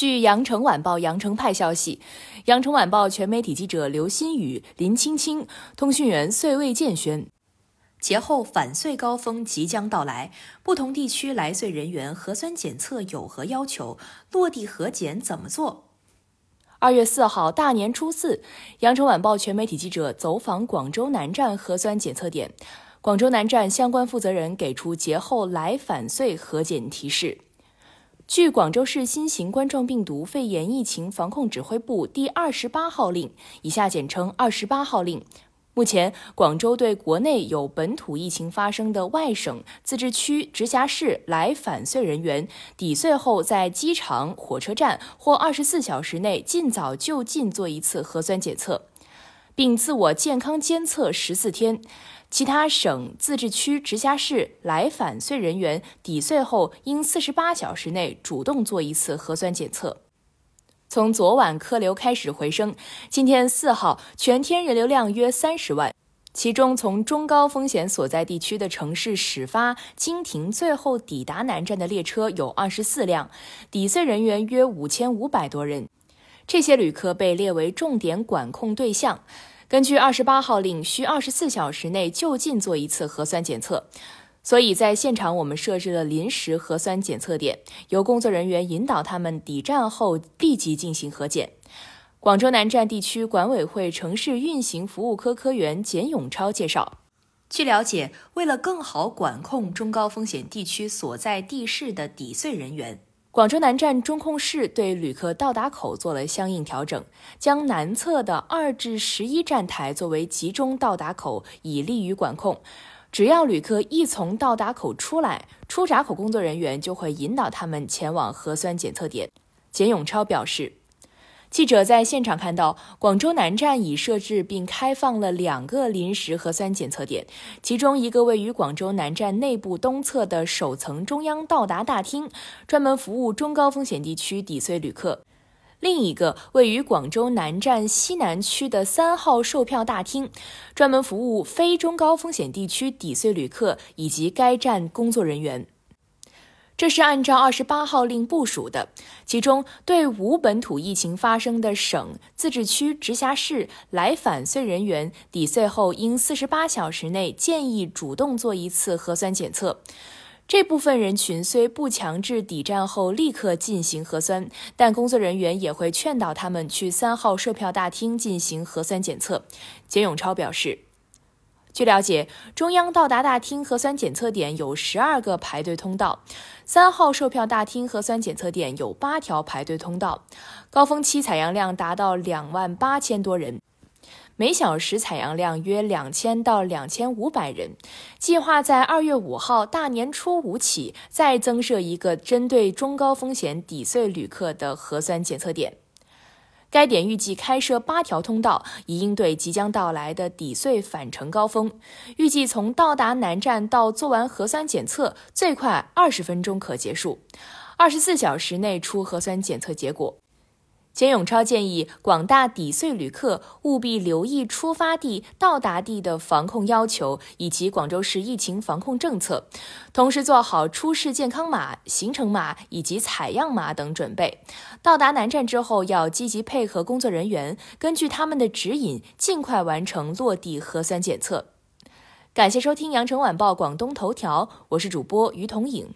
据《羊城晚报》羊城派消息，《羊城晚报》全媒体记者刘新宇、林青青，通讯员穗卫建宣。节后返穗高峰即将到来，不同地区来穗人员核酸检测有何要求？落地核检怎么做？二月四号大年初四，羊城晚报全媒体记者走访广州南站核酸检测点，广州南站相关负责人给出节后来返穗核检提示。据广州市新型冠状病毒肺炎疫情防控指挥部第二十八号令（以下简称二十八号令）。目前，广州对国内有本土疫情发生的外省、自治区、直辖市来返穗人员，抵穗后在机场、火车站或二十四小时内尽早就近做一次核酸检测，并自我健康监测十四天。其他省、自治区、直辖市来返穗人员抵穗后，应四十八小时内主动做一次核酸检测。从昨晚客流开始回升，今天四号全天人流量约三十万，其中从中高风险所在地区的城市始发经停最后抵达南站的列车有二十四辆，抵穗人员约五千五百多人，这些旅客被列为重点管控对象。根据二十八号令，需二十四小时内就近做一次核酸检测。所以在现场，我们设置了临时核酸检测点，由工作人员引导他们抵站后立即进行核检。广州南站地区管委会城市运行服务科科员简永超介绍，据了解，为了更好管控中高风险地区所在地市的抵穗人员，广州南站中控室对旅客到达口做了相应调整，将南侧的二至十一站台作为集中到达口，以利于管控。只要旅客一从到达口出来，出闸口工作人员就会引导他们前往核酸检测点。简永超表示，记者在现场看到，广州南站已设置并开放了两个临时核酸检测点，其中一个位于广州南站内部东侧的首层中央到达大厅，专门服务中高风险地区抵穗旅客。另一个位于广州南站西南区的三号售票大厅，专门服务非中高风险地区抵穗旅客以及该站工作人员。这是按照二十八号令部署的。其中，对无本土疫情发生的省、自治区、直辖市来返穗人员，抵穗后应四十八小时内建议主动做一次核酸检测。这部分人群虽不强制抵站后立刻进行核酸，但工作人员也会劝导他们去三号售票大厅进行核酸检测。简永超表示，据了解，中央到达大厅核酸检测点有十二个排队通道，三号售票大厅核酸检测点有八条排队通道，高峰期采样量达到两万八千多人。每小时采样量约两千到两千五百人，计划在二月五号大年初五起再增设一个针对中高风险抵穗旅客的核酸检测点。该点预计开设八条通道，以应对即将到来的抵穗返程高峰。预计从到达南站到做完核酸检测，最快二十分钟可结束，二十四小时内出核酸检测结果。钱永超建议广大抵穗旅客务必留意出发地、到达地的防控要求以及广州市疫情防控政策，同时做好出示健康码、行程码以及采样码等准备。到达南站之后，要积极配合工作人员，根据他们的指引，尽快完成落地核酸检测。感谢收听羊城晚报广东头条，我是主播于彤颖。